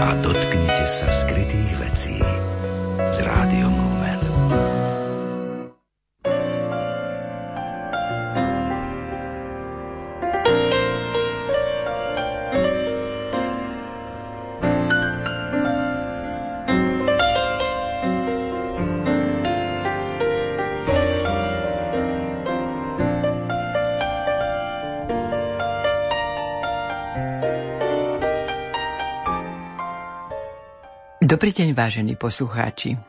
a dotknite sa skrytých vecí s rádiom Lumen. Dobrý deň, vážení poslucháči.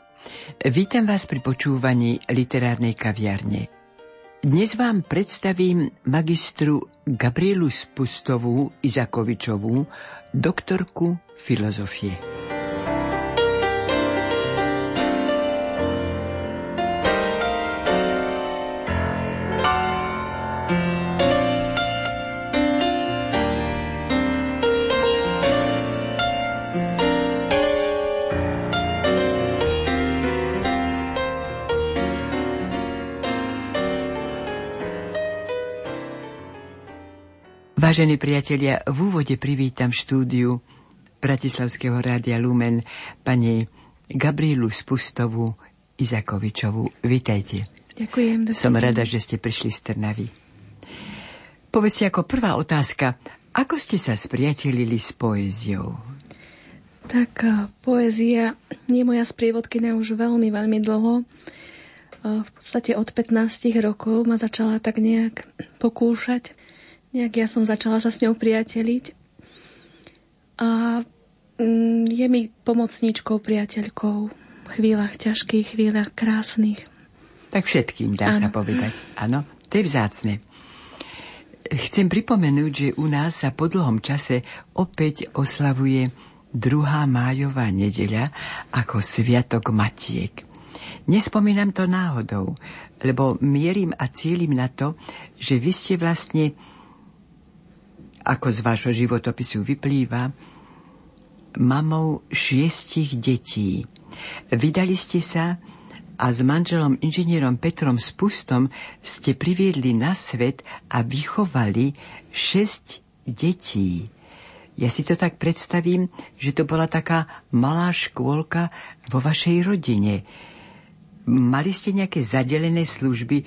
Vítam vás pri počúvaní literárnej kaviarne. Dnes vám predstavím magistru Gabrielu Spustovú Izakovičovú, doktorku filozofie. Vážení priatelia, v úvode privítam štúdiu Bratislavského rádia Lumen pani Gabrielu Spustovú Izakovičovú. Vítajte. Ďakujem. Som rada, že ste prišli z Trnavy. Povedzte ako prvá otázka, ako ste sa spriatelili s poéziou? Tak eh, poézia je moja sprievodkynia už veľmi, veľmi dlho. Eh, v podstate od 15 rokov ma začala tak nejak pokúšať nejak ja som začala sa s ňou priateliť a mm, je mi pomocníčkou, priateľkou v chvíľach ťažkých, chvíľach krásnych. Tak všetkým dá ano. sa povedať. Áno, to je vzácne. Chcem pripomenúť, že u nás sa po dlhom čase opäť oslavuje 2. májová nedeľa ako Sviatok Matiek. Nespomínam to náhodou, lebo mierim a cieľim na to, že vy ste vlastne ako z vášho životopisu vyplýva, mamou šiestich detí. Vydali ste sa a s manželom inžinierom Petrom Spustom ste priviedli na svet a vychovali šesť detí. Ja si to tak predstavím, že to bola taká malá škôlka vo vašej rodine. Mali ste nejaké zadelené služby?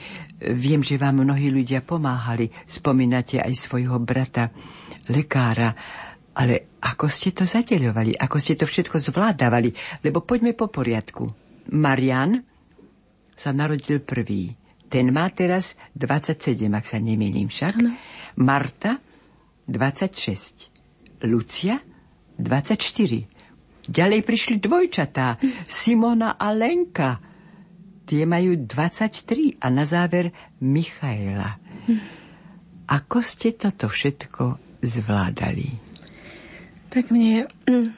Viem, že vám mnohí ľudia pomáhali. Spomínate aj svojho brata, lekára. Ale ako ste to zadeľovali? Ako ste to všetko zvládavali? Lebo poďme po poriadku. Marian sa narodil prvý. Ten má teraz 27, ak sa nemýlim však. Ano. Marta 26. Lucia 24. Ďalej prišli dvojčatá. Simona a Lenka tie majú 23 a na záver Michaela. Ako ste toto všetko zvládali? Tak mne mm,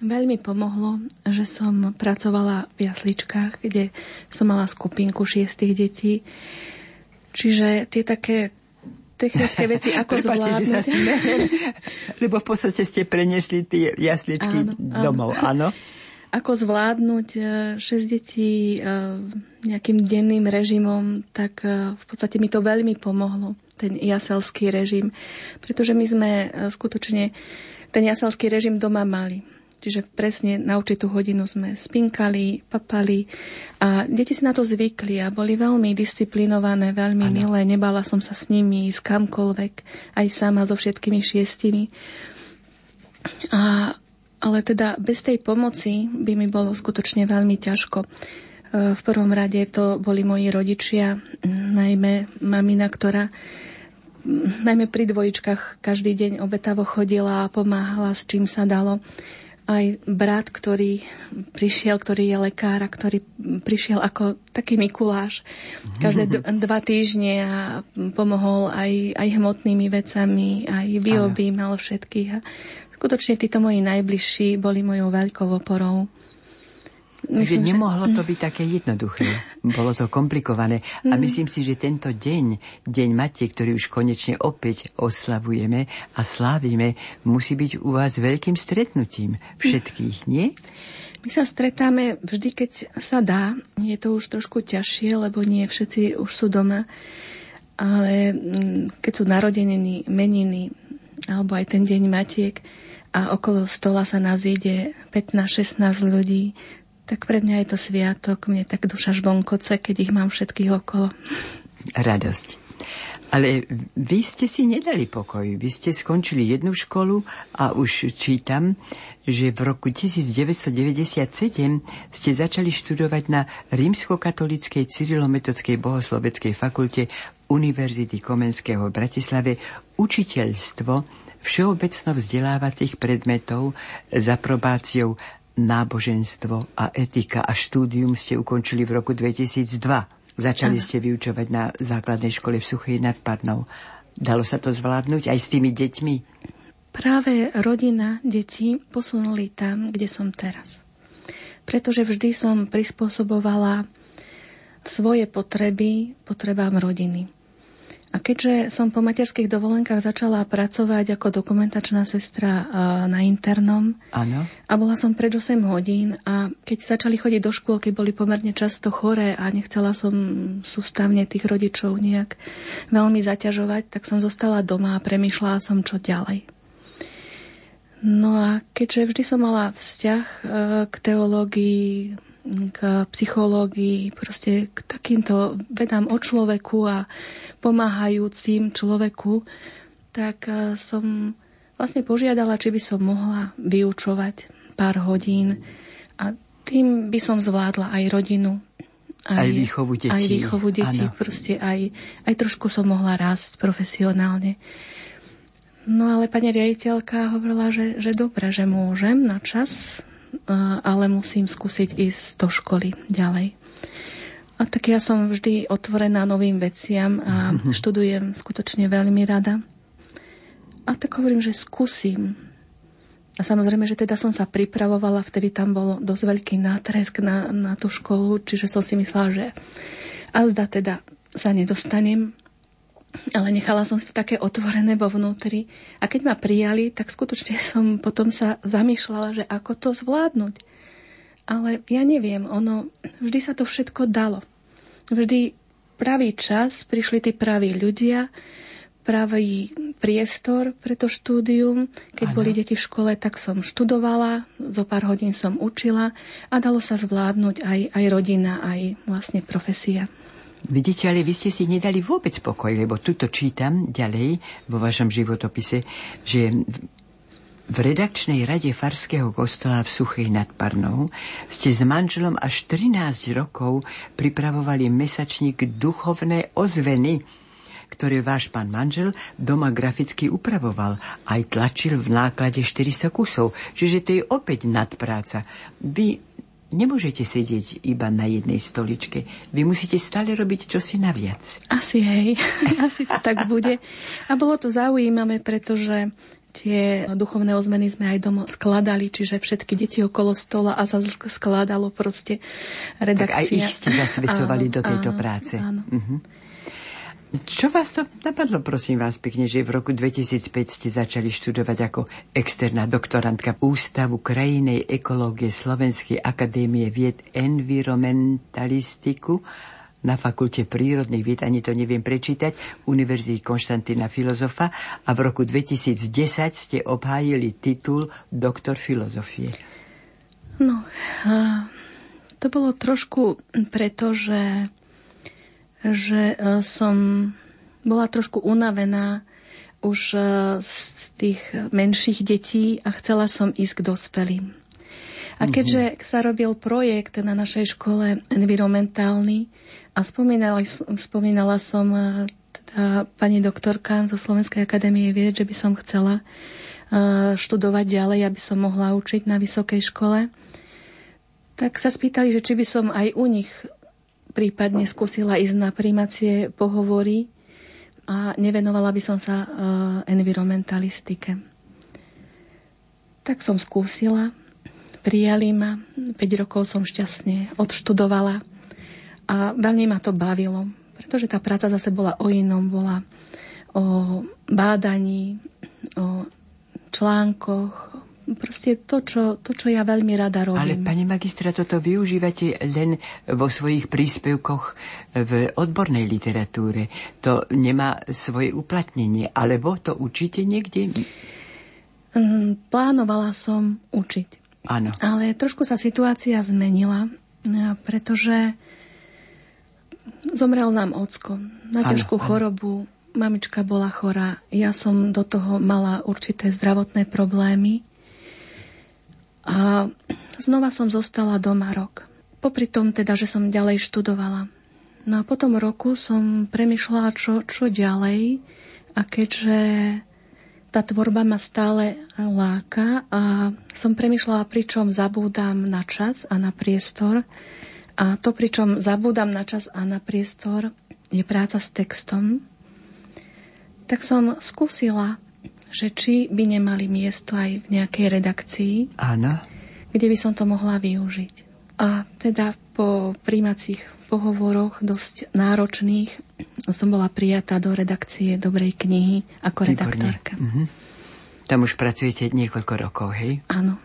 veľmi pomohlo, že som pracovala v jasličkách, kde som mala skupinku šiestich detí. Čiže tie také technické veci, ako Prepačte, zvládnuť. Že sa smejem, lebo v podstate ste prenesli tie jasličky áno, domov, áno? Ako zvládnuť 6 e, detí e, nejakým denným režimom, tak e, v podstate mi to veľmi pomohlo, ten jaselský režim. Pretože my sme skutočne ten jaselský režim doma mali. Čiže presne na určitú hodinu sme spinkali, papali a deti si na to zvykli a boli veľmi disciplinované, veľmi ano. milé. Nebala som sa s nimi ísť kamkoľvek, aj sama so všetkými šiestimi. A ale teda bez tej pomoci by mi bolo skutočne veľmi ťažko. E, v prvom rade to boli moji rodičia, najmä mamina, ktorá najmä pri dvojičkách každý deň obetavo chodila a pomáhala s čím sa dalo. Aj brat, ktorý prišiel, ktorý je lekár a ktorý prišiel ako taký Mikuláš každé dva týždne a pomohol aj, aj hmotnými vecami, aj vyobímal všetkých. A skutočne títo moji najbližší boli mojou veľkou oporou. Myslím, nemohlo že... to byť také jednoduché. Bolo to komplikované. A mm. myslím si, že tento deň, deň Matie, ktorý už konečne opäť oslavujeme a slávime, musí byť u vás veľkým stretnutím všetkých, nie? My sa stretáme vždy, keď sa dá. Je to už trošku ťažšie, lebo nie všetci už sú doma. Ale mm, keď sú narodeniny, meniny, alebo aj ten deň Matiek, a okolo stola sa nás ide 15-16 ľudí, tak pre mňa je to sviatok, mne tak duša žbonkoce, keď ich mám všetkých okolo. Radosť. Ale vy ste si nedali pokoj. Vy ste skončili jednu školu a už čítam, že v roku 1997 ste začali študovať na rímskokatolíckej cyrilometodskej bohosloveckej fakulte Univerzity Komenského v Bratislave učiteľstvo všeobecno vzdelávacích predmetov s aprobáciou náboženstvo a etika a štúdium ste ukončili v roku 2002. Začali ste vyučovať na základnej škole v Suchej nad Parnou. Dalo sa to zvládnuť aj s tými deťmi? Práve rodina, deti posunuli tam, kde som teraz. Pretože vždy som prispôsobovala svoje potreby potrebám rodiny. A keďže som po materských dovolenkách začala pracovať ako dokumentačná sestra na internom ano. a bola som pred 8 hodín a keď začali chodiť do škôlky, boli pomerne často choré a nechcela som sústavne tých rodičov nejak veľmi zaťažovať, tak som zostala doma a premýšľala som, čo ďalej. No a keďže vždy som mala vzťah e, k teológii, k psychológii, proste k takýmto vedám o človeku a pomáhajúcim človeku, tak e, som vlastne požiadala, či by som mohla vyučovať pár hodín a tým by som zvládla aj rodinu. Aj, aj výchovu detí. Aj výchovu detí, ano. proste aj, aj trošku som mohla rásť profesionálne. No ale pani riaditeľka hovorila, že, že dobre, že môžem na čas, ale musím skúsiť ísť do školy ďalej. A tak ja som vždy otvorená novým veciam a študujem skutočne veľmi rada. A tak hovorím, že skúsim. A samozrejme, že teda som sa pripravovala, vtedy tam bol dosť veľký nátresk na, na tú školu, čiže som si myslela, že a zda teda sa nedostanem, ale nechala som si to také otvorené vo vnútri. A keď ma prijali, tak skutočne som potom sa zamýšľala, že ako to zvládnuť. Ale ja neviem, ono, vždy sa to všetko dalo. Vždy pravý čas, prišli tí praví ľudia, pravý priestor pre to štúdium. Keď ano. boli deti v škole, tak som študovala, zo pár hodín som učila a dalo sa zvládnuť aj, aj rodina, aj vlastne profesia. Vidíte, ale vy ste si nedali vôbec pokoj, lebo tuto čítam ďalej vo vašom životopise, že v redakčnej rade Farského kostola v Suchej nad Parnou ste s manželom až 13 rokov pripravovali mesačník Duchovné ozveny, ktoré váš pán manžel doma graficky upravoval. Aj tlačil v náklade 400 kusov. Čiže to je opäť nadpráca. Vy nemôžete sedieť iba na jednej stoličke. Vy musíte stále robiť čosi naviac. Asi hej, asi to tak bude. A bolo to zaujímavé, pretože tie duchovné ozmeny sme aj doma skladali, čiže všetky deti okolo stola a sa skladalo proste redakcia. Tak aj ich ste zasvedcovali áno, do tejto áno, práce. Áno. Uh-huh. Čo vás to napadlo, prosím vás pekne, že v roku 2005 ste začali študovať ako externá doktorantka Ústavu krajinej ekológie Slovenskej akadémie vied environmentalistiku na Fakulte prírodných vied, ani to neviem prečítať, Univerzity Konštantína Filozofa a v roku 2010 ste obhájili titul doktor filozofie. No, to bolo trošku preto, že, že e, som bola trošku unavená už e, z tých menších detí a chcela som ísť k dospelým. A keďže mm-hmm. sa robil projekt na našej škole environmentálny, a spomínala, spomínala som e, teda pani doktorka zo Slovenskej akadémie vied, že by som chcela študovať ďalej, aby som mohla učiť na vysokej škole. Tak sa spýtali, že či by som aj u nich prípadne skúsila ísť na príjmacie pohovory a nevenovala by som sa uh, environmentalistike. Tak som skúsila, prijali ma, 5 rokov som šťastne odštudovala a veľmi ma to bavilo, pretože tá práca zase bola o inom, bola o bádaní, o článkoch, proste to čo, to, čo ja veľmi rada robím. Ale, pani magistra, toto využívate len vo svojich príspevkoch v odbornej literatúre. To nemá svoje uplatnenie, alebo to učíte niekde? Mm, plánovala som učiť. Áno. Ale trošku sa situácia zmenila, pretože zomrel nám ocko na ťažkú chorobu. Mamička bola chorá, ja som do toho mala určité zdravotné problémy. A znova som zostala doma rok. Popri tom teda, že som ďalej študovala. No a po tom roku som premyšľala, čo, čo ďalej. A keďže tá tvorba ma stále láka a som premyšľala, pričom zabúdam na čas a na priestor. A to, pričom zabúdam na čas a na priestor, je práca s textom. Tak som skúsila, že či by nemali miesto aj v nejakej redakcii. Áno. Kde by som to mohla využiť. A teda po príjmacích pohovoroch dosť náročných som bola prijatá do redakcie Dobrej knihy ako redaktorka. Mm-hmm. Tam už pracujete niekoľko rokov, hej? Áno.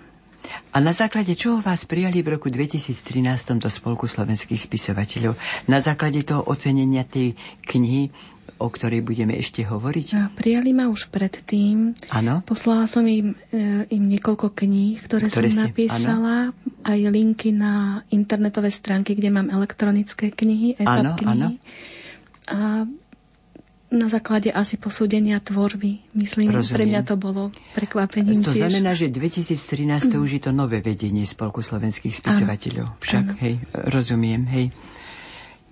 A na základe čoho vás prijali v roku 2013 do Spolku slovenských spisovateľov? Na základe toho ocenenia tej knihy o ktorej budeme ešte hovoriť? A prijali ma už predtým. Áno. Poslala som im, e, im niekoľko kníh, ktoré, ktoré som ste, napísala, áno. aj linky na internetové stránky, kde mám elektronické knihy, knihy. Áno. A na základe asi posúdenia tvorby. Myslím, Rozumiem. pre mňa to bolo prekvapením To tiež. znamená, že 2013 to už je to nové vedenie Spolku slovenských spisovateľov. Však, ano. hej, rozumiem, hej.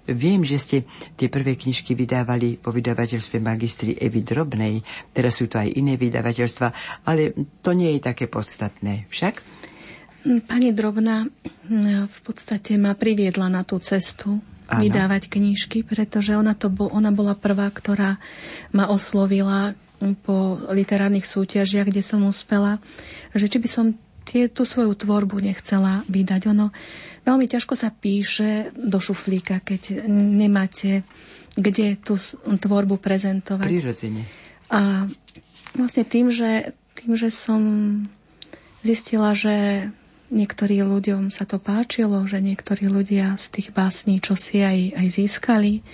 Viem, že ste tie prvé knižky vydávali po vydavateľstve magistri Evy Drobnej, teraz sú to aj iné vydavateľstva, ale to nie je také podstatné. Však? Pani Drobná v podstate ma priviedla na tú cestu ano. vydávať knižky, pretože ona, to bol, ona bola prvá, ktorá ma oslovila po literárnych súťažiach, kde som uspela, že či by som tie, tú svoju tvorbu nechcela vydať. Ono Veľmi ťažko sa píše do šuflíka, keď nemáte kde tú tvorbu prezentovať. Prirodzene. A vlastne tým, že, tým, že som zistila, že niektorým ľuďom sa to páčilo, že niektorí ľudia z tých básní čo si aj, aj získali,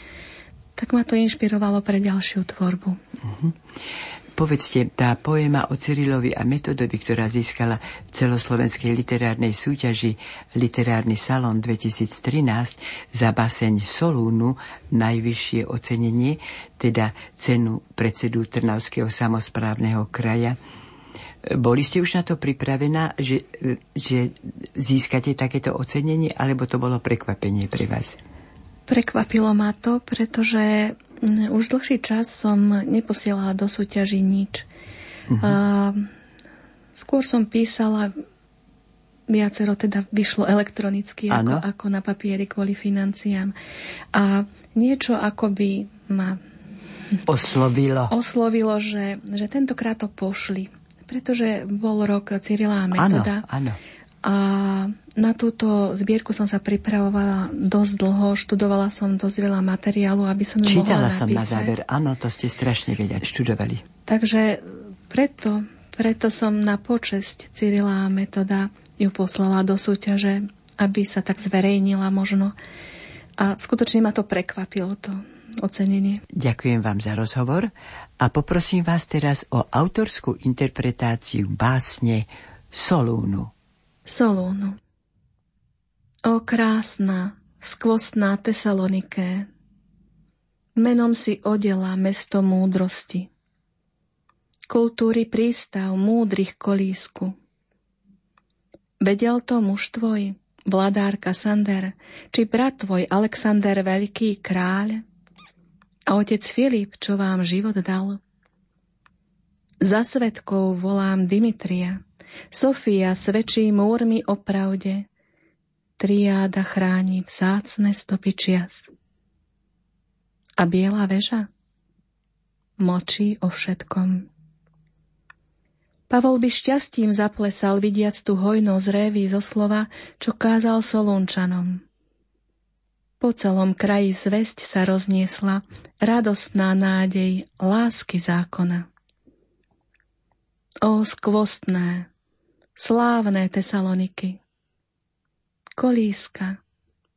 tak ma to inšpirovalo pre ďalšiu tvorbu. Uh-huh. Povedzte, tá poéma o Cyrilovi a Metodovi, ktorá získala v celoslovenskej literárnej súťaži Literárny salon 2013 za baseň Solúnu najvyššie ocenenie, teda cenu predsedu Trnavského samozprávneho kraja. Boli ste už na to pripravená, že, že získate takéto ocenenie, alebo to bolo prekvapenie pre vás? Prekvapilo ma to, pretože Mm, už dlhší čas som neposielala do súťaží nič. Uh-huh. A, skôr som písala viacero teda vyšlo elektronicky ako, ako na papieri kvôli financiám. A niečo ako by ma oslovilo, oslovilo že, že tentokrát to pošli. Pretože bol rok Cyrila metoda. Áno, áno. A na túto zbierku som sa pripravovala dosť dlho, študovala som dosť veľa materiálu, aby som ju Čítala mohla som napísať. na záver, áno, to ste strašne vedeli, študovali. Takže preto, preto som na počesť Cyrila a Metoda ju poslala do súťaže, aby sa tak zverejnila možno. A skutočne ma to prekvapilo, to ocenenie. Ďakujem vám za rozhovor a poprosím vás teraz o autorskú interpretáciu básne Solúnu. Solúnu. O krásna, skvostná Tesaloniké, menom si odela mesto múdrosti. Kultúry prístav múdrych kolísku. Vedel to muž tvoj, vladár Kasander, či brat tvoj Alexander Veľký kráľ? A otec Filip, čo vám život dal? Za svetkov volám Dimitria, Sofia svedčí múrmi o pravde. Triáda chráni vzácne stopy čias. A biela väža mlčí o všetkom. Pavol by šťastím zaplesal, vidiac tú hojnosť révy zo slova, čo kázal Solunčanom. Po celom kraji zväzť sa rozniesla, radostná nádej lásky zákona. O skvostné, slávne Tesaloniky. Kolíska,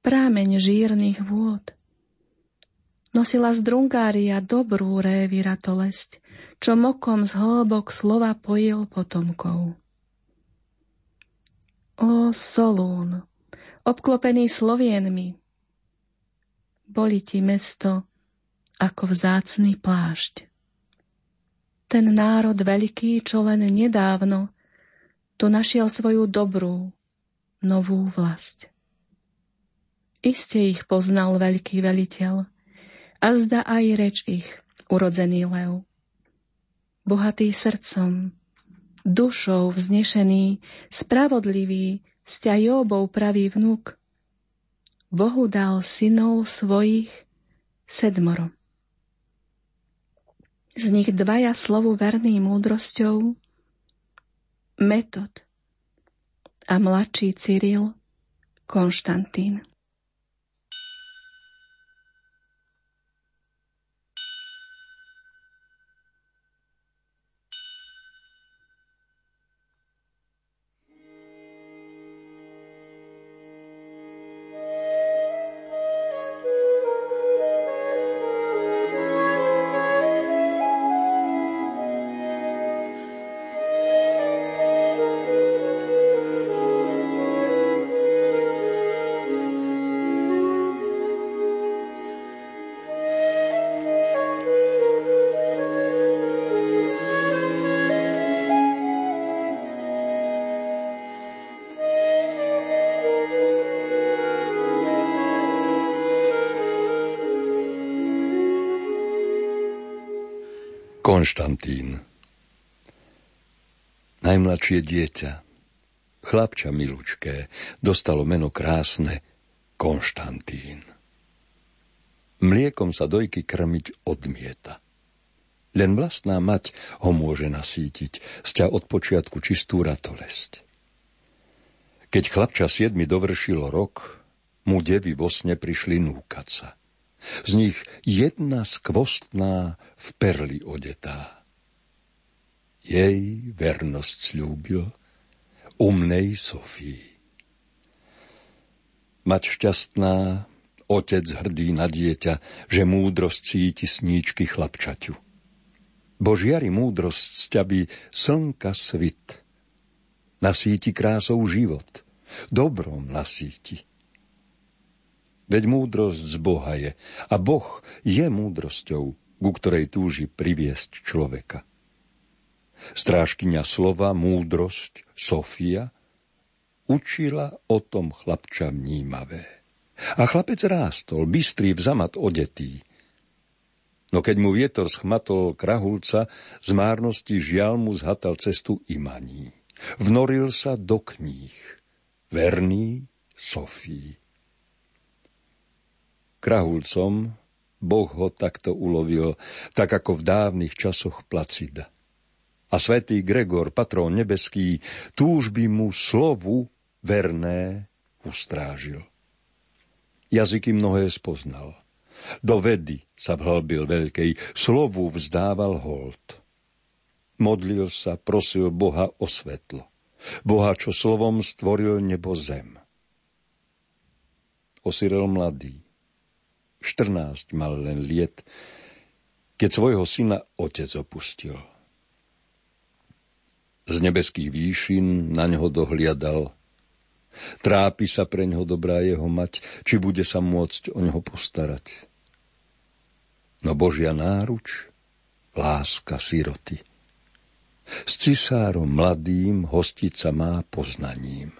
prámeň žírnych vôd. Nosila z Drungária dobrú révy ratolesť, čo mokom z hlbok slova pojil potomkov. O Solún, obklopený Slovienmi, boli ti mesto ako vzácný plášť. Ten národ veľký, čo len nedávno tu našiel svoju dobrú, novú vlast. Iste ich poznal veľký veliteľ a zda aj reč ich, urodzený lev. Bohatý srdcom, dušou vznešený, spravodlivý, sťa Jóbov pravý vnúk, Bohu dal synov svojich sedmoro. Z nich dvaja slovu verný múdrosťou, Metod a mladší Cyril Konštantín. Konštantín Najmladšie dieťa, chlapča milučké, dostalo meno krásne Konštantín. Mliekom sa dojky krmiť odmieta. Len vlastná mať ho môže nasítiť, sťa od počiatku čistú ratolesť. Keď chlapča siedmi dovršilo rok, mu devy vo sne prišli núkať sa – z nich jedna skvostná v perli odetá. Jej vernosť slúbil umnej Sofii. Mať šťastná, otec hrdý na dieťa, že múdrosť cíti sníčky chlapčaťu. Božiari múdrosť sťabí slnka svit. Nasíti krásou život, dobrom nasíti. Veď múdrosť z Boha je. A Boh je múdrosťou, ku ktorej túži priviesť človeka. Strážkyňa slova, múdrosť, Sofia, učila o tom chlapča vnímavé. A chlapec rástol, bystrý vzamat odetý. No keď mu vietor schmatol krahulca, z márnosti žial mu zhatal cestu imaní. Vnoril sa do kníh. Verný Sofii krahulcom, Boh ho takto ulovil, tak ako v dávnych časoch Placida. A svätý Gregor, patrón nebeský, túžby mu slovu verné ustrážil. Jazyky mnohé spoznal. Do vedy sa vhlbil veľkej, slovu vzdával hold. Modlil sa, prosil Boha o svetlo. Boha, čo slovom stvoril nebo zem. Osirel mladý, 14 mal len liet, keď svojho syna otec opustil. Z nebeských výšin na ňo dohliadal. Trápi sa pre ňo dobrá jeho mať, či bude sa môcť o ňoho postarať. No Božia náruč, láska siroty. S cisárom mladým hostica má poznaním.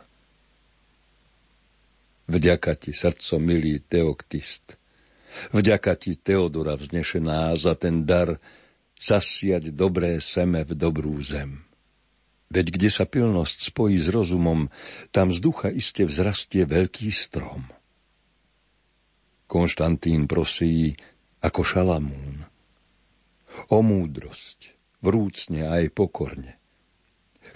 Vďaka ti, srdco milý Teoktist, Vďaka ti, Teodora vznešená, za ten dar zasiať dobré seme v dobrú zem. Veď kde sa pilnosť spojí s rozumom, tam z ducha iste vzrastie veľký strom. Konštantín prosí ako šalamún. O múdrosť, vrúcne aj pokorne.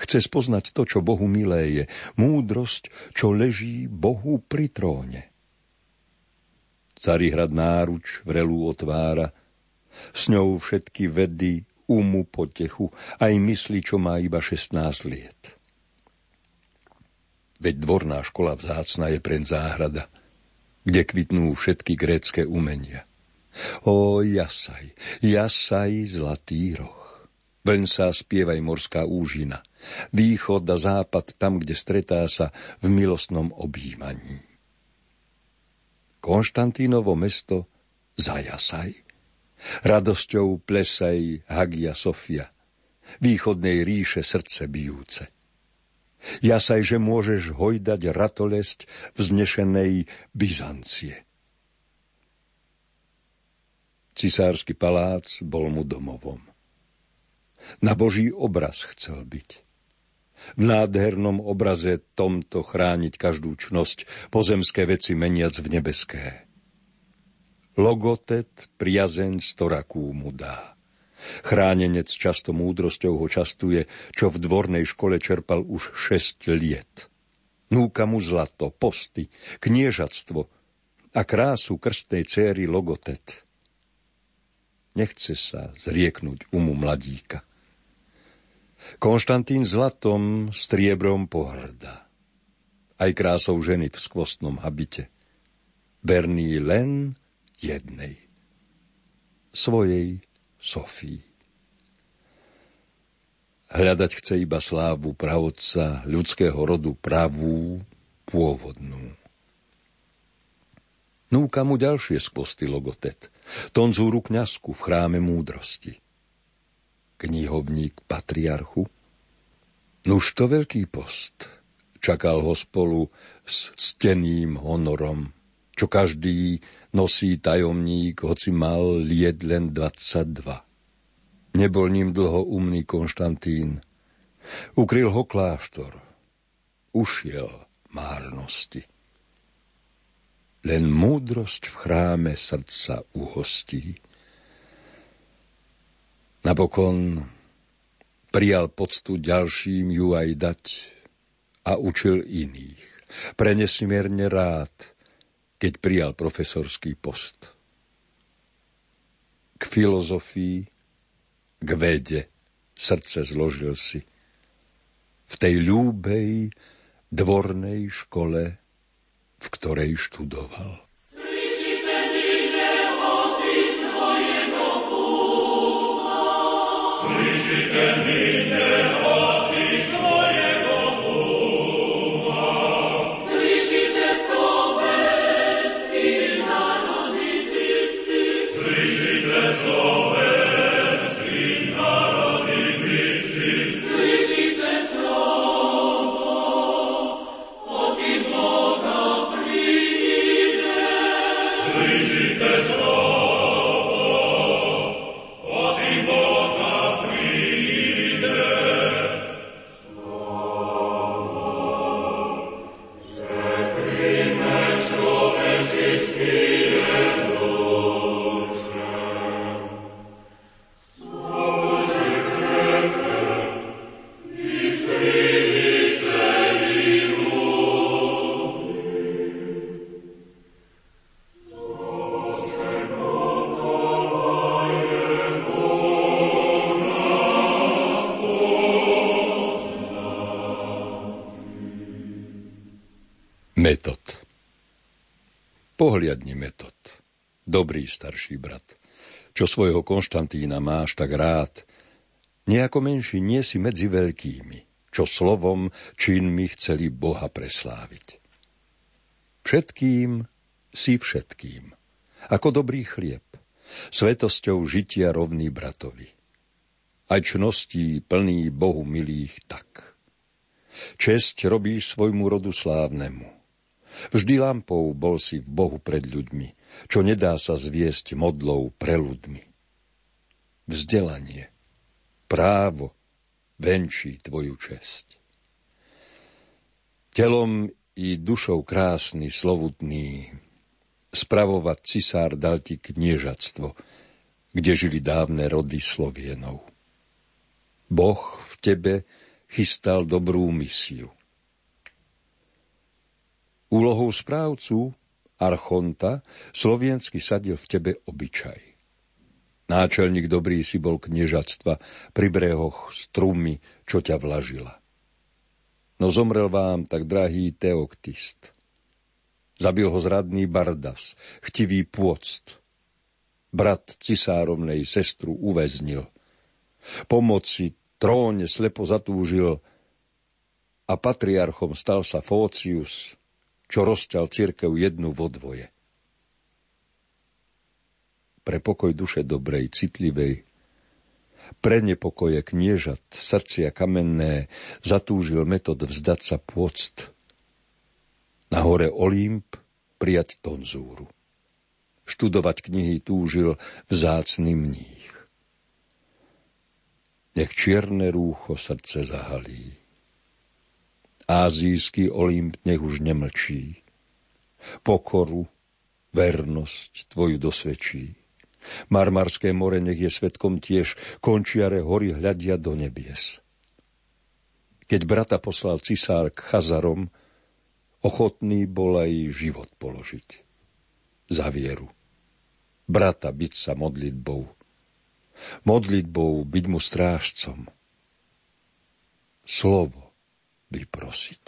Chce spoznať to, čo Bohu milé je, múdrosť, čo leží Bohu pri tróne. Carihrad náruč vrelú otvára, s ňou všetky vedy, umu potechu, aj mysli, čo má iba 16 liet. Veď dvorná škola vzácna je preň záhrada, kde kvitnú všetky grécké umenia. O jasaj, jasaj, zlatý roh. Vlň sa spievaj morská úžina. Východ a západ tam, kde stretá sa v milostnom objímaní. Konštantínovo mesto zajasaj. Radosťou plesaj Hagia Sofia, východnej ríše srdce bijúce. Jasaj, že môžeš hojdať ratolesť vznešenej Byzancie. Cisársky palác bol mu domovom. Na Boží obraz chcel byť. V nádhernom obraze tomto chrániť každú čnosť, pozemské veci meniac v nebeské. Logotet priazeň storakú mu dá. Chránenec často múdrosťou ho častuje, čo v dvornej škole čerpal už šesť liet. Núka mu zlato, posty, kniežatstvo a krásu krstnej céry Logotet. Nechce sa zrieknúť umu mladíka. Konštantín zlatom, striebrom pohrda. Aj krásou ženy v skvostnom habite. Berný len jednej. Svojej Sofii. Hľadať chce iba slávu pravodca ľudského rodu pravú, pôvodnú. Núka mu ďalšie skvosty logotet, tonzúru kňazku v chráme múdrosti knihovník patriarchu? Nuž to veľký post. Čakal ho spolu s steným honorom, čo každý nosí tajomník, hoci mal lied len 22. Nebol ním dlho umný Konštantín. Ukryl ho kláštor. Ušiel márnosti. Len múdrosť v chráme srdca uhostí. Napokon prijal poctu ďalším ju aj dať a učil iných. Pre nesmierne rád, keď prijal profesorský post. K filozofii, k vede srdce zložil si. V tej ľúbej dvornej škole, v ktorej študoval. Michigan, Michigan. Starší brat, čo svojho Konštantína máš tak rád, nejako menší nie si medzi veľkými, čo slovom, činmi chceli Boha presláviť. Všetkým si všetkým, ako dobrý chlieb, svetosťou žitia rovný bratovi. Aj čností plný Bohu milých tak. Česť robíš svojmu rodu slávnemu – Vždy lampou bol si v Bohu pred ľuďmi, čo nedá sa zviesť modlou pre ľudmi. Vzdelanie, právo venčí tvoju česť. Telom i dušou krásny, slovutný, spravovať cisár dal ti kniežatstvo, kde žili dávne rody Slovienov. Boh v tebe chystal dobrú misiu. Úlohou správcu, archonta, sloviensky sadil v tebe obyčaj. Náčelník dobrý si bol kniežatstva pri brehoch strumy, čo ťa vlažila. No zomrel vám tak drahý Teoktist. Zabil ho zradný Bardas, chtivý pôct. Brat cisáromnej sestru uväznil. Pomoci tróne slepo zatúžil a patriarchom stal sa Fócius, čo rozťal cirkev jednu vo dvoje. Pre pokoj duše dobrej, citlivej, pre nepokoje kniežat, srdcia kamenné, zatúžil metod vzdať sa pôct. Na hore Olymp prijať tonzúru. Študovať knihy túžil vzácný mních. Nech čierne rúcho srdce zahalí Ázijský Olymp nech už nemlčí. Pokoru, vernosť tvoju dosvedčí. Marmarské more nech je svetkom tiež, končiare hory hľadia do nebies. Keď brata poslal cisár k Chazarom, ochotný bol aj život položiť. Za vieru. Brata byť sa modlitbou. Modlitbou byť mu strážcom. Slovo vyprosiť.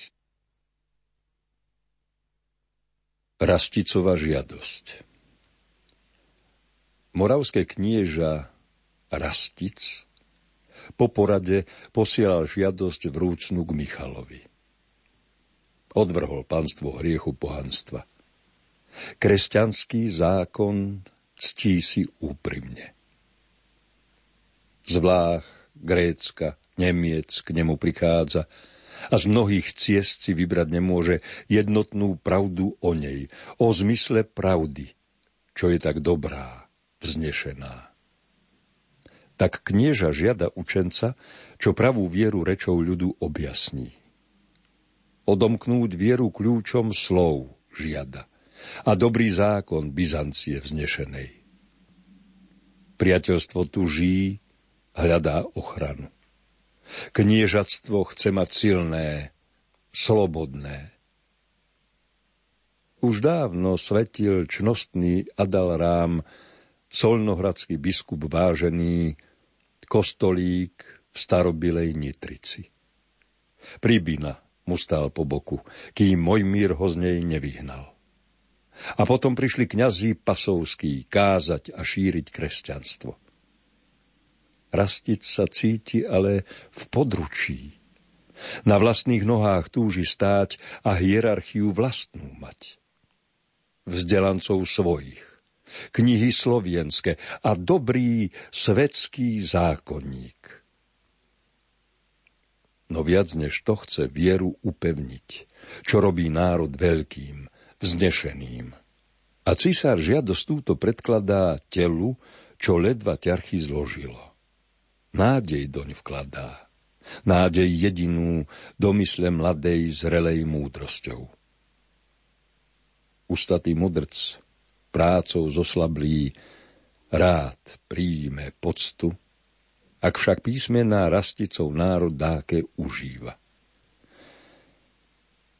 Rasticová žiadosť Moravské knieža Rastic po porade posielal žiadosť vrúcnu k Michalovi. Odvrhol panstvo hriechu pohanstva. Kresťanský zákon ctí si úprimne. Z Vlách, Grécka, Nemiec k nemu prichádza a z mnohých ciest si vybrať nemôže jednotnú pravdu o nej, o zmysle pravdy, čo je tak dobrá, vznešená. Tak knieža žiada učenca, čo pravú vieru rečou ľudu objasní. Odomknúť vieru kľúčom slov žiada a dobrý zákon Byzancie vznešenej. Priateľstvo tu žijí, hľadá ochranu. Kniežatstvo chce mať silné, slobodné. Už dávno svetil čnostný Adalrám, solnohradský biskup vážený, kostolík v starobilej Nitrici. Príbina mu stál po boku, kým môj ho z nej nevyhnal. A potom prišli kňazí pasovskí kázať a šíriť kresťanstvo. Rastiť sa cíti ale v područí. Na vlastných nohách túži stáť a hierarchiu vlastnú mať. Vzdelancov svojich, knihy slovienske a dobrý svetský zákonník. No viac než to chce vieru upevniť, čo robí národ veľkým, vznešeným. A cisár žiadosť túto predkladá telu, čo ledva ťarchy zložilo nádej doň vkladá. Nádej jedinú domysle mladej zrelej múdrosťou. Ustatý mudrc, prácou zoslablý, rád príjme poctu, ak však písmená rasticou národ dáke užíva.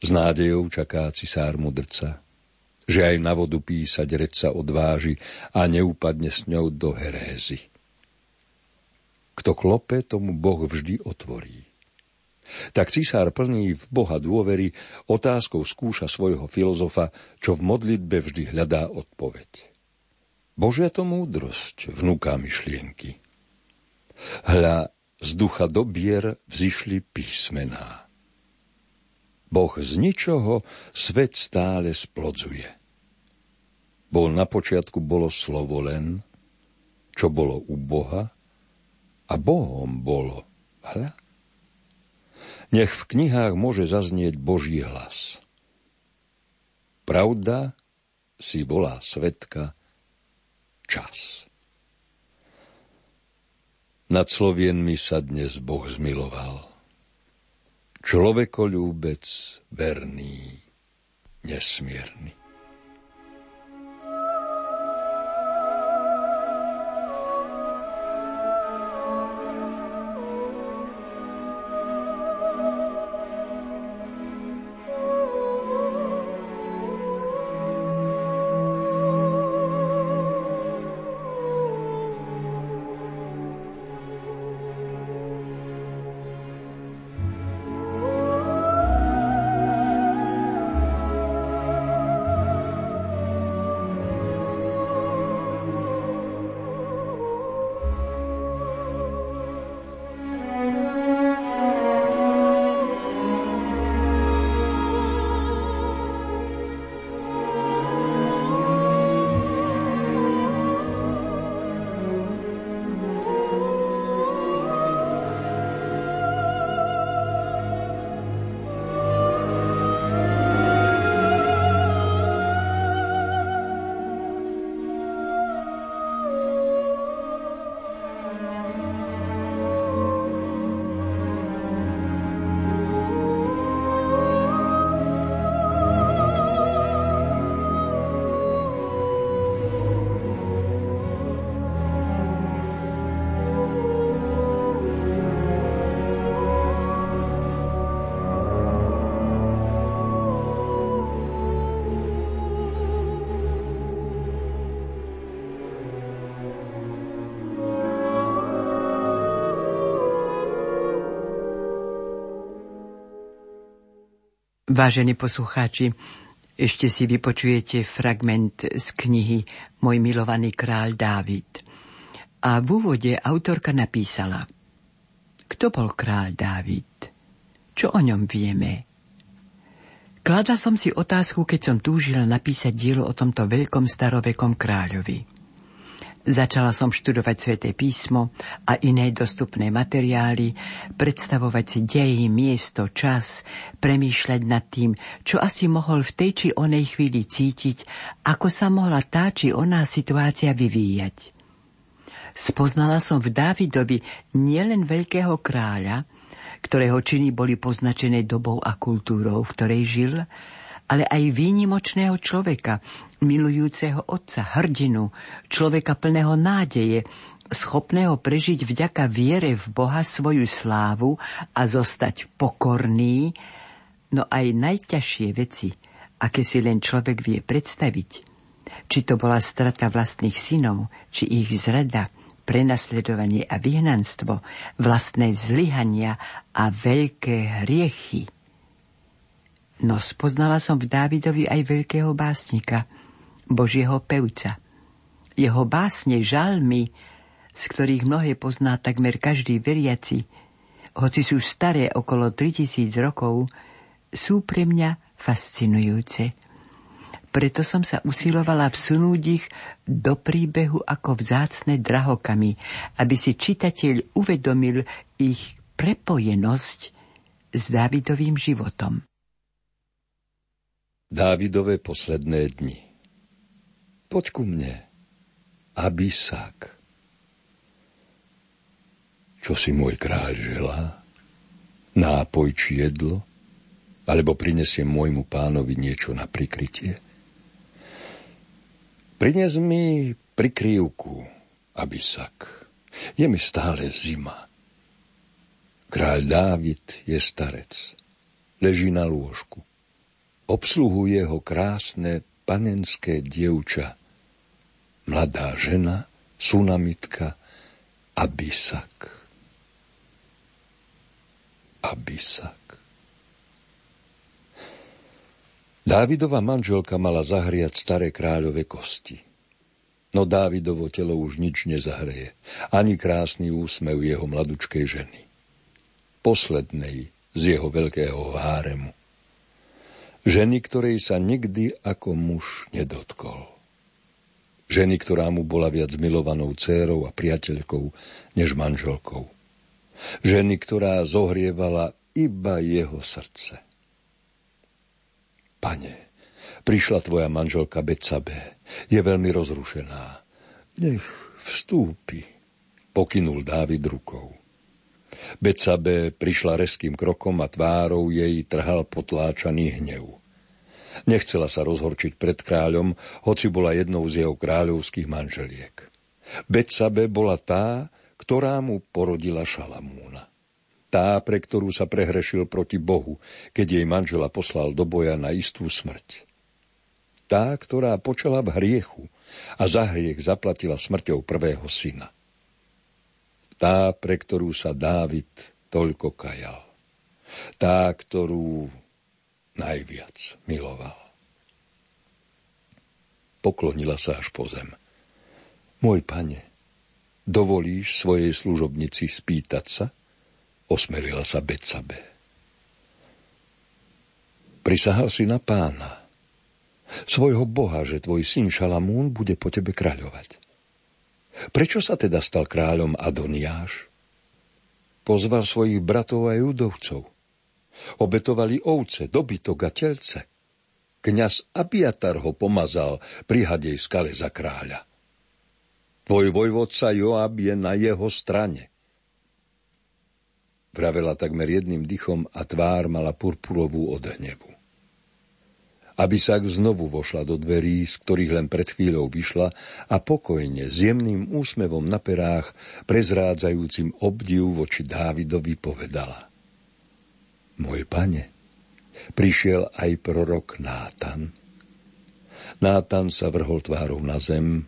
S nádejou čaká cisár mudrca, že aj na vodu písať reč sa odváži a neupadne s ňou do herézy. Kto klope, tomu Boh vždy otvorí. Tak cisár plný v Boha dôvery otázkou skúša svojho filozofa, čo v modlitbe vždy hľadá odpoveď. Božia to múdrosť vnúka myšlienky. Hľa z ducha dobier vzýšli písmená. Boh z ničoho svet stále splodzuje. Bol na počiatku bolo slovo len, čo bolo u Boha, a Bohom bolo. Hľa? Nech v knihách môže zaznieť Boží hlas. Pravda si bola svetka čas. Nad Slovienmi sa dnes Boh zmiloval. Človekolúbec verný, nesmierny. Vážení poslucháči, ešte si vypočujete fragment z knihy Môj milovaný kráľ Dávid. A v úvode autorka napísala Kto bol kráľ Dávid? Čo o ňom vieme? Kladla som si otázku, keď som túžila napísať dielo o tomto veľkom starovekom kráľovi. Začala som študovať sväté písmo a iné dostupné materiály, predstavovať si dej, miesto, čas, premýšľať nad tým, čo asi mohol v tej či onej chvíli cítiť, ako sa mohla tá či oná situácia vyvíjať. Spoznala som v Dávidovi nielen veľkého kráľa, ktorého činy boli poznačené dobou a kultúrou, v ktorej žil, ale aj výnimočného človeka, milujúceho otca, hrdinu, človeka plného nádeje, schopného prežiť vďaka viere v Boha svoju slávu a zostať pokorný, no aj najťažšie veci, aké si len človek vie predstaviť, či to bola strata vlastných synov, či ich zrada, prenasledovanie a vyhnanstvo, vlastné zlyhania a veľké hriechy – No spoznala som v Dávidovi aj veľkého básnika, Božieho pevca. Jeho básne, žalmy, z ktorých mnohé pozná takmer každý veriaci, hoci sú staré okolo 3000 rokov, sú pre mňa fascinujúce. Preto som sa usilovala vsunúť ich do príbehu ako vzácne drahokamy, aby si čitateľ uvedomil ich prepojenosť s Dávidovým životom. Dávidové posledné dni. Poď ku mne, Abisák. Čo si môj kráľ želá? Nápoj či jedlo? Alebo prinesiem môjmu pánovi niečo na prikrytie? Prines mi prikryvku, Abisak. Je mi stále zima. Kráľ Dávid je starec. Leží na lôžku obsluhuje ho krásne panenské dievča, mladá žena, sunamitka Abisak. Abisak. Dávidova manželka mala zahriať staré kráľové kosti. No Dávidovo telo už nič nezahreje, ani krásny úsmev jeho mladučkej ženy. Poslednej z jeho veľkého háremu Ženy, ktorej sa nikdy ako muž nedotkol. Ženy, ktorá mu bola viac milovanou dcérou a priateľkou než manželkou. Ženy, ktorá zohrievala iba jeho srdce. Pane, prišla tvoja manželka Becabe. Je veľmi rozrušená. Nech vstúpi, pokynul Dávid rukou. Becabe prišla reským krokom a tvárou jej trhal potláčaný hnev. Nechcela sa rozhorčiť pred kráľom, hoci bola jednou z jeho kráľovských manželiek. Betsabe bola tá, ktorá mu porodila Šalamúna. Tá, pre ktorú sa prehrešil proti Bohu, keď jej manžela poslal do boja na istú smrť. Tá, ktorá počala v hriechu a za hriech zaplatila smrťou prvého syna tá, pre ktorú sa Dávid toľko kajal. Tá, ktorú najviac miloval. Poklonila sa až po zem. Môj pane, dovolíš svojej služobnici spýtať sa? Osmelila sa Betsabe. Prisahal si na pána, svojho boha, že tvoj syn Šalamún bude po tebe kráľovať. Prečo sa teda stal kráľom Adoniáš? Pozval svojich bratov a judovcov. Obetovali ovce, dobytok a telce. Kňaz Abiatar ho pomazal pri hadej skale za kráľa. Tvoj vojvodca Joab je na jeho strane. Vravela takmer jedným dychom a tvár mala purpurovú od hnevu aby sa znovu vošla do dverí, z ktorých len pred chvíľou vyšla a pokojne, s jemným úsmevom na perách, prezrádzajúcim obdiv voči Dávidovi povedala. Môj pane, prišiel aj prorok Nátan. Nátan sa vrhol tvárou na zem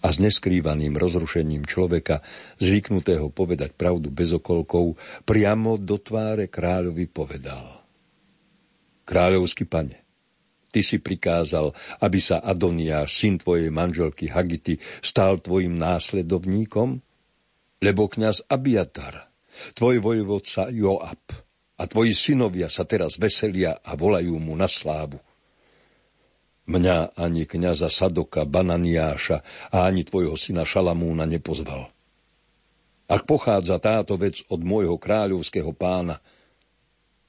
a s neskrývaným rozrušením človeka, zvyknutého povedať pravdu bez okolkov, priamo do tváre kráľovi povedal – Kráľovský pane, ty si prikázal, aby sa Adoniáš, syn tvojej manželky Hagity, stal tvojim následovníkom? Lebo kňaz Abiatar, tvoj vojvodca Joab a tvoji synovia sa teraz veselia a volajú mu na slávu. Mňa ani kňaza Sadoka, Bananiáša a ani tvojho syna Šalamúna nepozval. Ak pochádza táto vec od môjho kráľovského pána,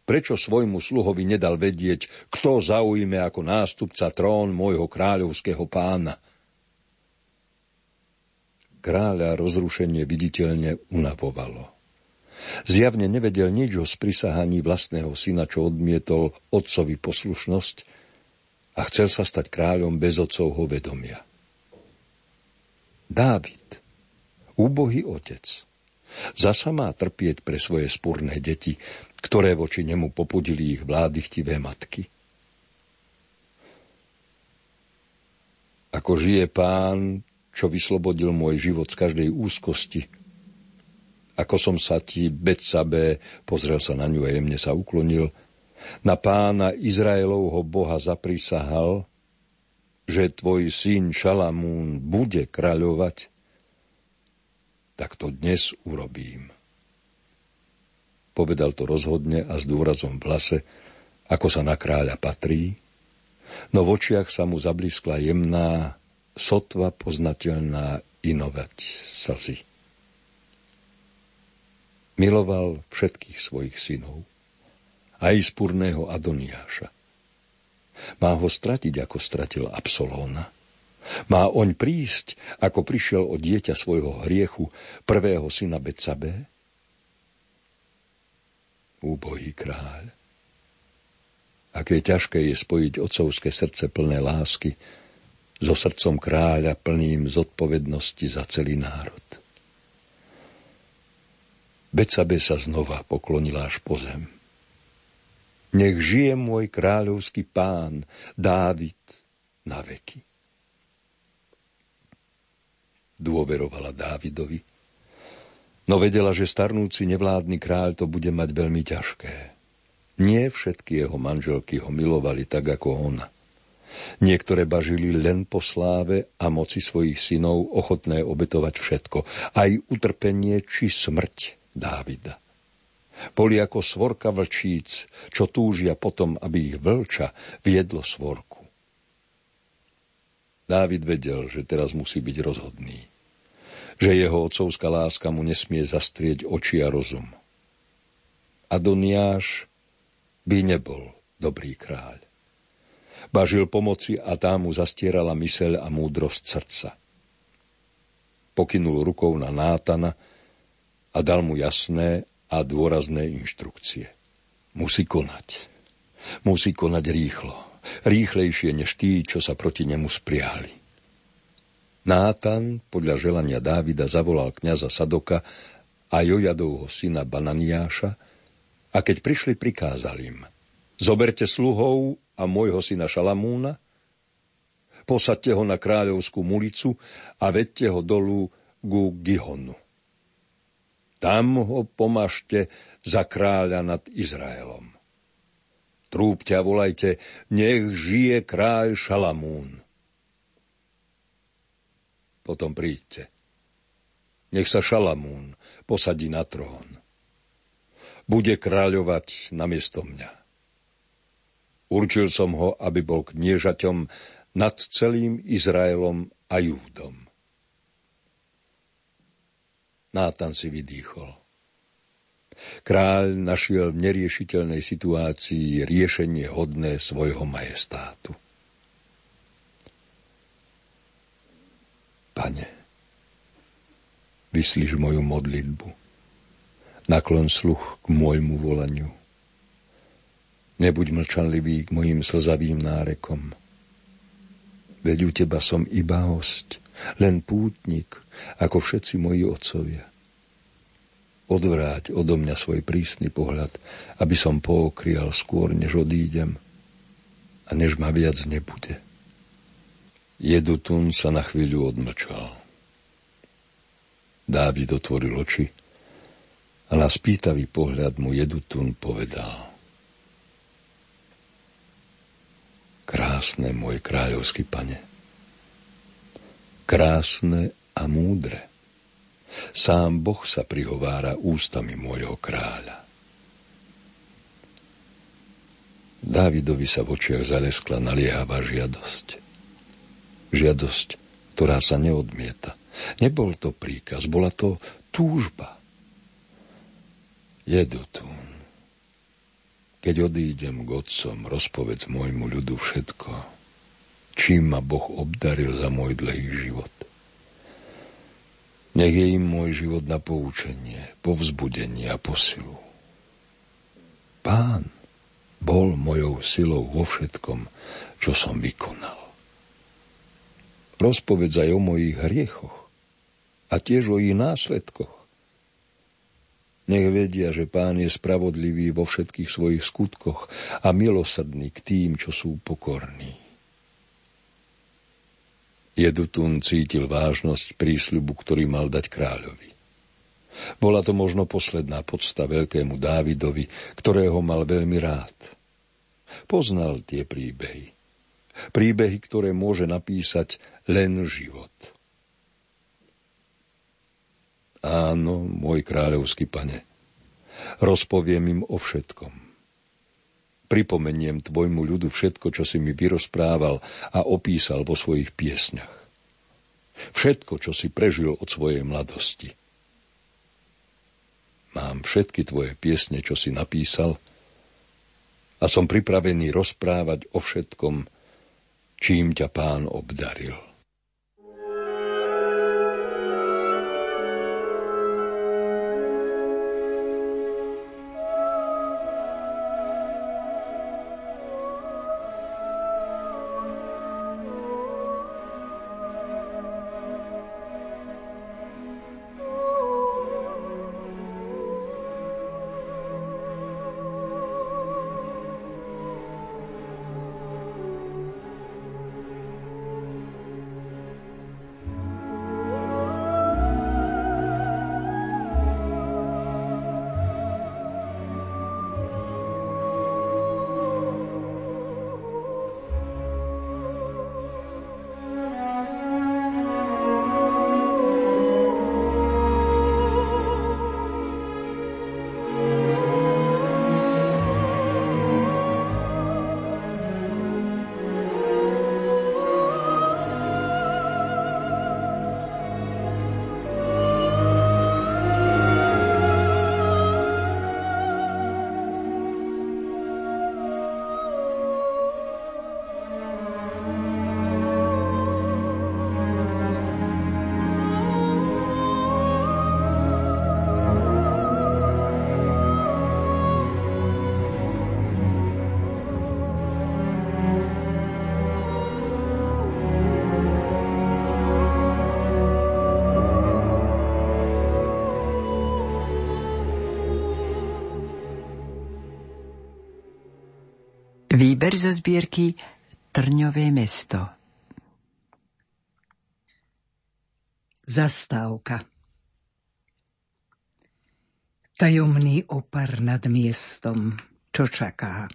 prečo svojmu sluhovi nedal vedieť, kto zaujme ako nástupca trón môjho kráľovského pána? Kráľa rozrušenie viditeľne unavovalo. Zjavne nevedel nič o sprisahaní vlastného syna, čo odmietol otcovi poslušnosť a chcel sa stať kráľom bez otcovho vedomia. Dávid, úbohý otec, Zasa má trpieť pre svoje spúrne deti, ktoré voči nemu popudili ich vládychtivé matky. Ako žije pán, čo vyslobodil môj život z každej úzkosti. Ako som sa ti, Betsabe, pozrel sa na ňu a jemne sa uklonil, na pána Izraelovho Boha zaprísahal, že tvoj syn Šalamún bude kráľovať tak to dnes urobím. Povedal to rozhodne a s dôrazom v hlase, ako sa na kráľa patrí, no v očiach sa mu zabliskla jemná, sotva poznateľná inovať slzy. Miloval všetkých svojich synov, aj spurného Adoniáša. Má ho stratiť, ako stratil Absolóna – má oň prísť, ako prišiel o dieťa svojho hriechu, prvého syna Betsabe? Úbohý kráľ. Aké ťažké je spojiť otcovské srdce plné lásky so srdcom kráľa plným zodpovednosti za celý národ. Betsabe sa znova poklonila až po zem. Nech žije môj kráľovský pán, Dávid, na veky dôverovala Dávidovi. No vedela, že starnúci nevládny kráľ to bude mať veľmi ťažké. Nie všetky jeho manželky ho milovali tak ako ona. Niektoré bažili len po sláve a moci svojich synov ochotné obetovať všetko, aj utrpenie či smrť Dávida. Boli ako svorka vlčíc, čo túžia potom, aby ich vlča viedlo svorku. Dávid vedel, že teraz musí byť rozhodný že jeho otcovská láska mu nesmie zastrieť oči a rozum. Adoniáš by nebol dobrý kráľ. Bažil pomoci a tá mu zastierala myseľ a múdrosť srdca. Pokynul rukou na Nátana a dal mu jasné a dôrazné inštrukcie. Musí konať. Musí konať rýchlo. Rýchlejšie než tí, čo sa proti nemu spriahli. Nátan podľa želania Dávida zavolal kňaza Sadoka a Jojadovho syna Bananiáša a keď prišli, prikázal im Zoberte sluhov a môjho syna Šalamúna, posadte ho na kráľovskú mulicu a vedte ho dolu ku Gihonu. Tam ho pomažte za kráľa nad Izraelom. Trúbte a volajte, nech žije kráľ Šalamún potom príďte. Nech sa Šalamún posadí na trón. Bude kráľovať namiesto mňa. Určil som ho, aby bol kniežaťom nad celým Izraelom a Júdom. Nátan si vydýchol. Kráľ našiel v neriešiteľnej situácii riešenie hodné svojho majestátu. Pane, vyslíš moju modlitbu. Naklon sluch k môjmu volaniu. Nebuď mlčanlivý k mojim slzavým nárekom. Veď u teba som iba host, len pútnik, ako všetci moji otcovia. Odvráť odo mňa svoj prísny pohľad, aby som pookrial skôr, než odídem a než ma viac nebude. Jedutun sa na chvíľu odmlčal. Dávid otvoril oči a na spýtavý pohľad mu Jedutun povedal. Krásne, môj kráľovský pane. Krásne a múdre. Sám Boh sa prihovára ústami môjho kráľa. Dávidovi sa v očiach zaleskla naliehavá žiadosť. Žiadosť, ktorá sa neodmieta. Nebol to príkaz, bola to túžba. Jedu tu. Keď odídem k otcom, rozpovedz môjmu ľudu všetko, čím ma Boh obdaril za môj dlhý život. Nech je im môj život na poučenie, povzbudenie a posilu. Pán bol mojou silou vo všetkom, čo som vykonal. Rozpovedz aj o mojich hriechoch a tiež o ich následkoch. Nech vedia, že pán je spravodlivý vo všetkých svojich skutkoch a milosadný k tým, čo sú pokorní. Jedutun cítil vážnosť prísľubu, ktorý mal dať kráľovi. Bola to možno posledná podsta veľkému Dávidovi, ktorého mal veľmi rád. Poznal tie príbehy. Príbehy, ktoré môže napísať len život. Áno, môj kráľovský pane, rozpoviem im o všetkom. Pripomeniem tvojmu ľudu všetko, čo si mi vyrozprával a opísal vo svojich piesňach. Všetko, čo si prežil od svojej mladosti. Mám všetky tvoje piesne, čo si napísal a som pripravený rozprávať o všetkom, čím ťa pán obdaril. Výber zo zbierky Trňové mesto. Zastávka Tajomný opar nad miestom, čo čaká.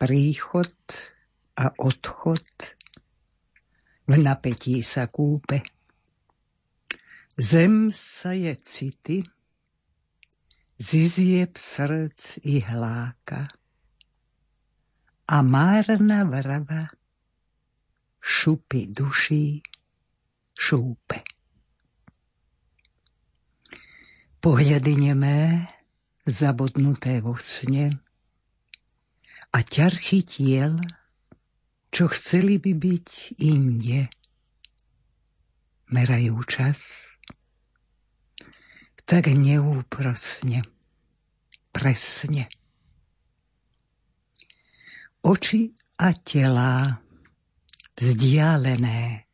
Príchod a odchod v napätí sa kúpe. Zem sa je city, zizieb srdc i hláka a márna vrava šupy duší šúpe. Pohľady nemé, zabodnuté vo sne a ťarchy tiel, čo chceli by byť inde, merajú čas tak neúprosne, presne Oči a telá vzdialené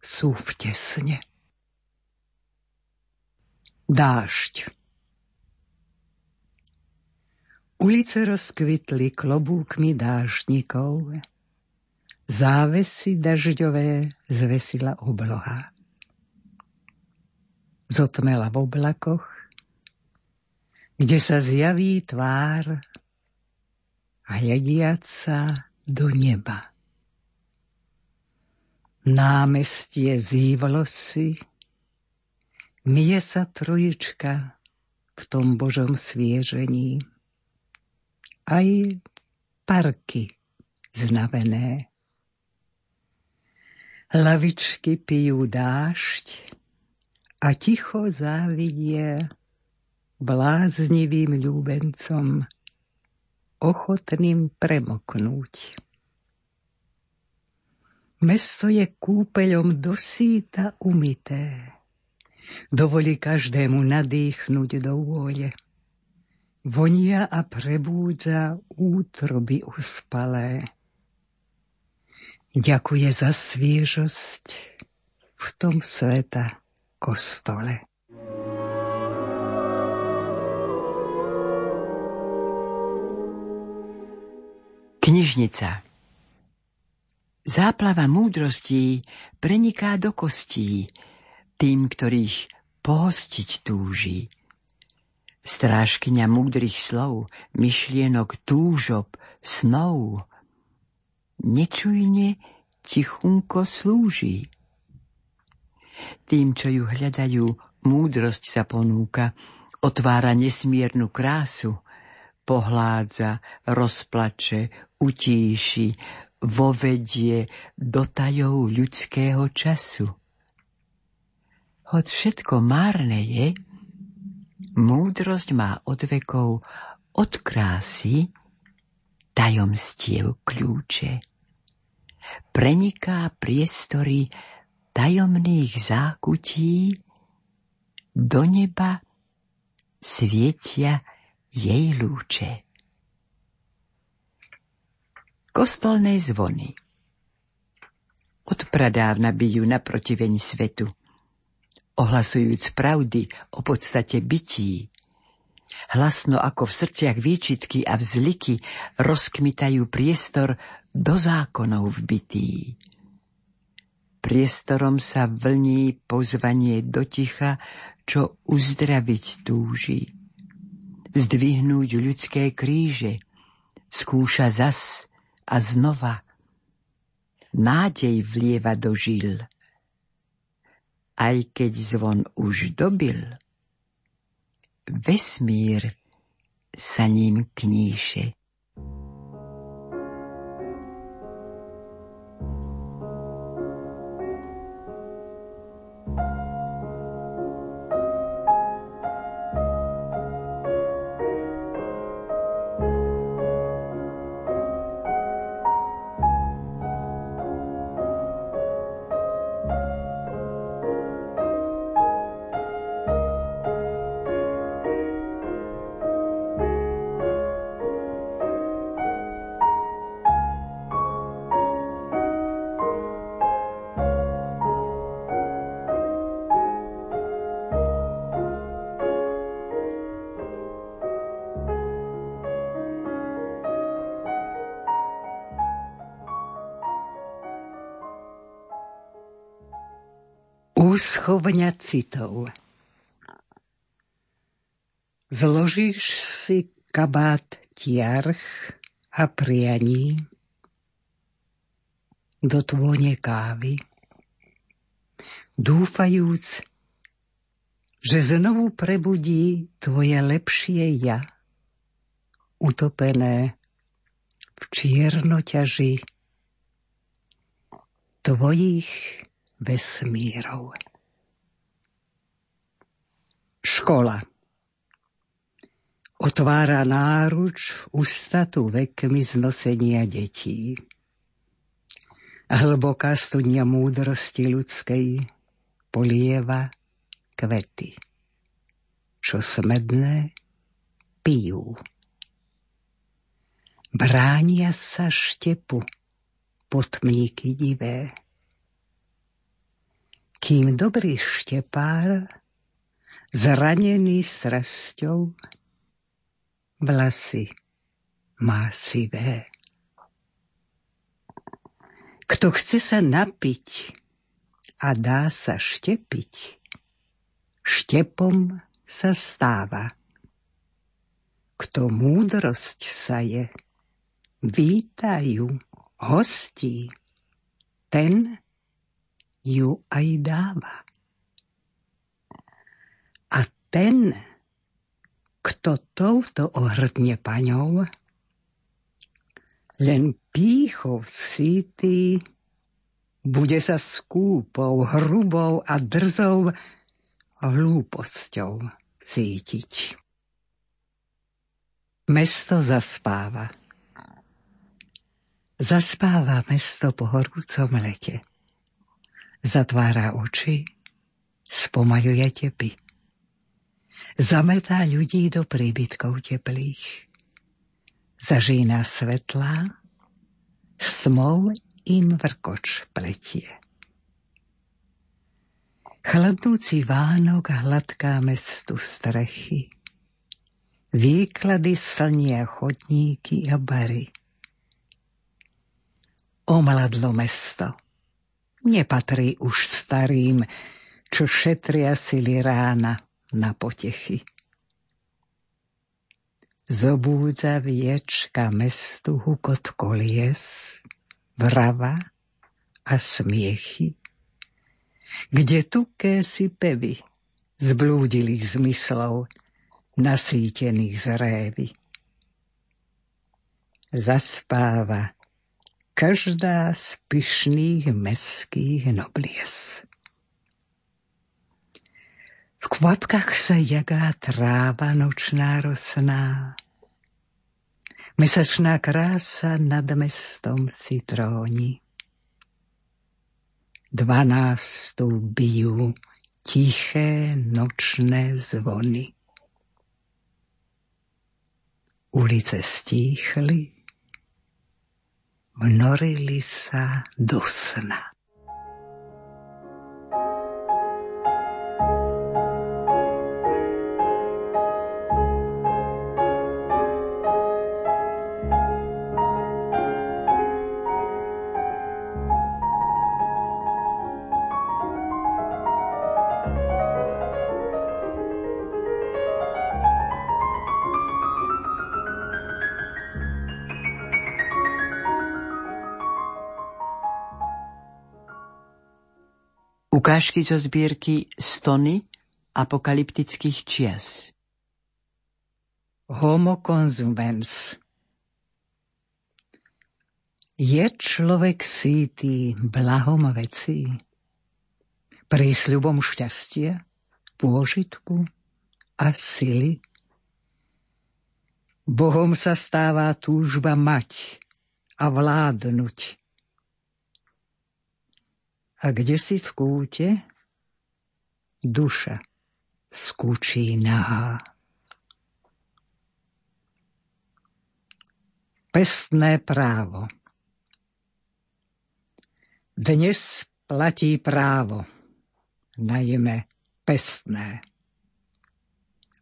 sú v tesne. Dážď Ulice rozkvitli klobúkmi dáždnikov, závesy dažďové zvesila obloha. Zotmela v oblakoch, kde sa zjaví tvár hľadiac sa do neba. Námestie zívlosy, mie sa trojička v tom Božom sviežení. Aj parky znavené. Lavičky pijú dážď a ticho závidie bláznivým ľúbencom ochotným premoknúť. Mesto je kúpeľom dosýta umité. Dovolí každému nadýchnuť do vôle. Vonia a prebúdza útroby uspalé. Ďakuje za sviežosť v tom sveta kostole. Knižnica Záplava múdrostí preniká do kostí tým, ktorých pohostiť túži. Strážkyňa múdrych slov, myšlienok, túžob, snov, nečujne tichunko slúži. Tým, čo ju hľadajú, múdrosť sa ponúka, otvára nesmiernu krásu, pohládza, rozplače, utíši, vovedie do tajov ľudského času. Hoď všetko márne je, múdrosť má od vekov od krásy tajomstiev kľúče. Preniká priestory tajomných zákutí, do neba svietia jej lúče kostolné zvony. Od pradávna bijú na protiveň svetu, ohlasujúc pravdy o podstate bytí. Hlasno ako v srdciach výčitky a vzliky rozkmitajú priestor do zákonov vbitý. Priestorom sa vlní pozvanie do ticha, čo uzdraviť túži. Zdvihnúť ľudské kríže, skúša zas a znova nádej vlieva do žil. Aj keď zvon už dobil, vesmír sa ním kníše. Úschovňa citov Zložíš si kabát tiarch a prianí do tvône kávy, dúfajúc, že znovu prebudí tvoje lepšie ja, utopené v čiernoťaži tvojich vesmírov. Škola otvára náruč v ustatu vekmi znosenia detí. Hlboká studnia múdrosti ľudskej polieva kvety, čo smedné pijú. Bránia sa štepu potmíky divé kým dobrý štepár, zranený srasťou, vlasy má sivé. Kto chce sa napiť a dá sa štepiť, štepom sa stáva. Kto múdrosť sa je, vítajú hostí, ten ju aj dáva. Ten, kto touto ohrdne paňou, len pýchou síty, bude sa skúpou, hrubou a drzou hlúposťou cítiť. Mesto zaspáva. Zaspáva mesto po horúcom lete. Zatvára oči, spomaľuje tepy. Zametá ľudí do príbytkov teplých. Zažína svetlá, smol im vrkoč pletie. Chladnúci Vánok hladká mestu strechy Výklady slnia chodníky a bary. Omladlo mesto. Nepatrí už starým, čo šetria sily rána na potechy. Zobúdza viečka mestu hukot kolies, vrava a smiechy, kde tuké si pevy zblúdilých zmyslov nasýtených z révy. Zaspáva každá z pyšných meských noblies. V kvapkách sa jagá tráva nočná rosná. Mesačná krása nad mestom si tróni. Dvanástu bijú tiché nočné zvony. Ulice stíchli, vnorili sa do sna. Ukážky zo zbierky Stony apokalyptických čias. Homo consumens. Je človek sítý blahom vecí, prísľubom šťastia, pôžitku a sily? Bohom sa stáva túžba mať a vládnuť a kde si v kúte duša skúčí nahá. Pestné právo Dnes platí právo, najmä pestné.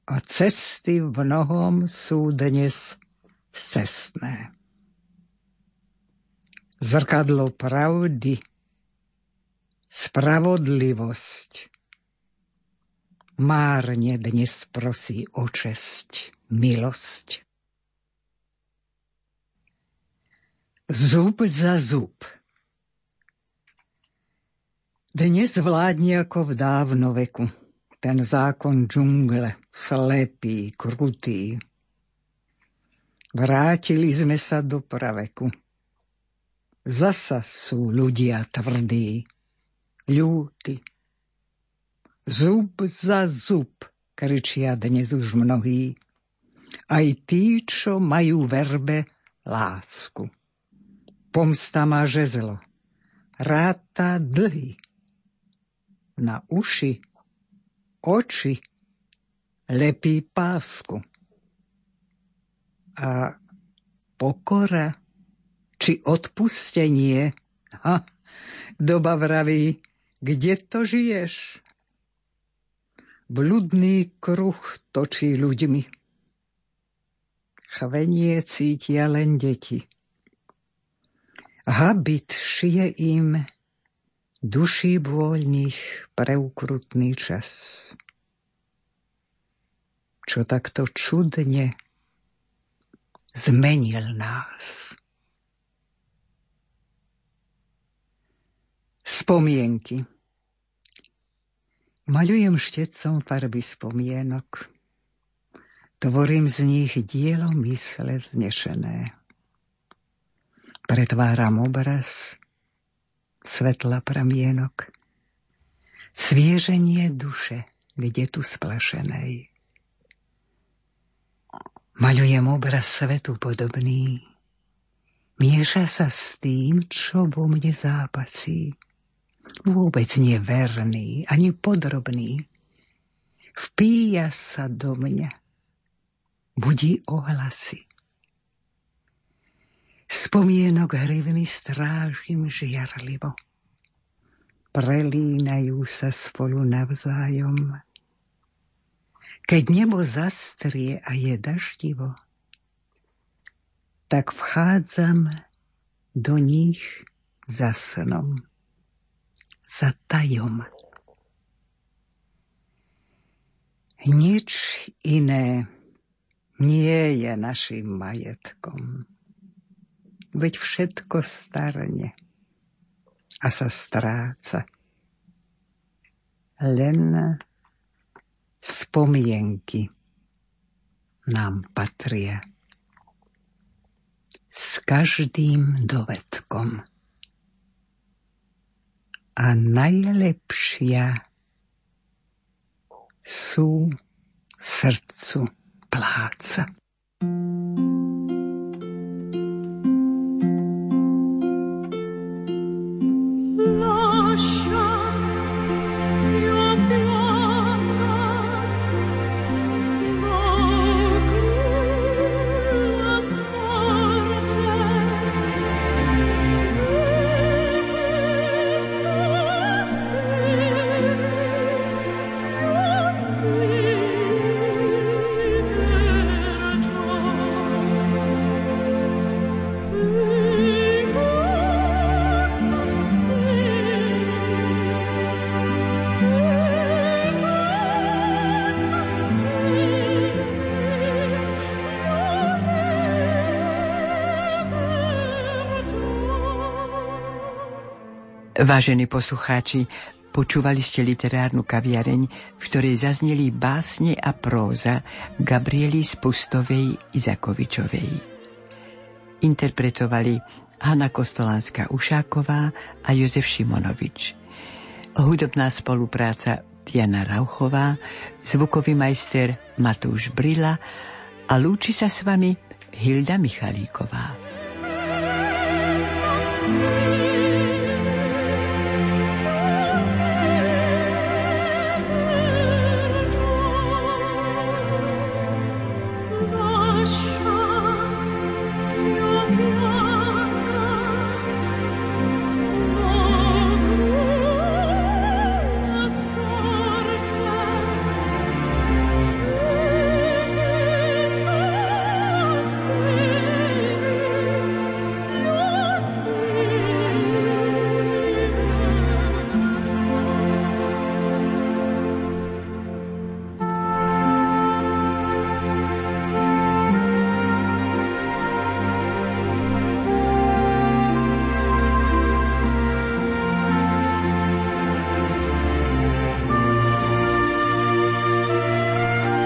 A cesty v mnohom sú dnes cestné. Zrkadlo pravdy Spravodlivosť márne dnes prosí o česť, milosť. Zub za zub. Dnes vládne ako v dávnoveku ten zákon džungle, slepý, krutý. Vrátili sme sa do praveku. Zasa sú ľudia tvrdí ľúty. Zub za zub, kričia dnes už mnohí, aj tí, čo majú verbe lásku. Pomsta má žezlo, ráta dlhy, na uši, oči, lepí pásku. A pokora, či odpustenie, ha, doba vraví, kde to žiješ? Bludný kruh točí ľuďmi. Chvenie cítia len deti. Habit šije im duší bôľných preukrutný čas. Čo takto čudne zmenil nás. Spomienky. Maľujem štetcom farby spomienok. Tvorím z nich dielo mysle vznešené. Pretváram obraz svetla pramienok. Svieženie duše, kde tu splašenej. Maľujem obraz svetu podobný. Mieša sa s tým, čo vo mne zápasí vôbec nie verný, ani podrobný. Vpíja sa do mňa, budí ohlasy. Spomienok hrivny strážim žiarlivo. Prelínajú sa spolu navzájom. Keď nebo zastrie a je daždivo, tak vchádzam do nich za snom za tajom. Nič iné nie je našim majetkom. Veď všetko starne a sa stráca. Len spomienky nám patria. S každým dovedkom a najlepšia sú srdcu pláca. Vážení poslucháči, počúvali ste literárnu kaviareň, v ktorej zazneli básne a próza Gabriely Spustovej Izakovičovej. Interpretovali Hanna Kostolánska Ušáková a Jozef Šimonovič. Hudobná spolupráca Tiana Rauchová, zvukový majster Matúš Brila a lúči sa s vami Hilda Michalíková. Thank